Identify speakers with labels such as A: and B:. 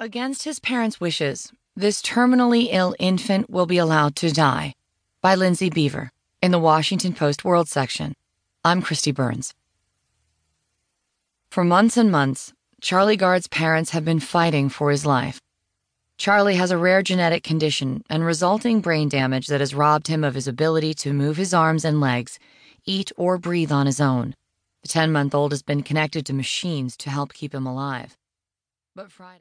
A: Against his parents' wishes, this terminally ill infant will be allowed to die. By Lindsey Bever in the Washington Post World section. I'm Kristi Burns. For months and months, Charlie Gard's parents have been fighting for his life. Charlie has a rare genetic condition and resulting brain damage that has robbed him of his ability to move his arms and legs, eat, or breathe on his own. The 10 month old has been connected to machines to help keep him alive. But Friday.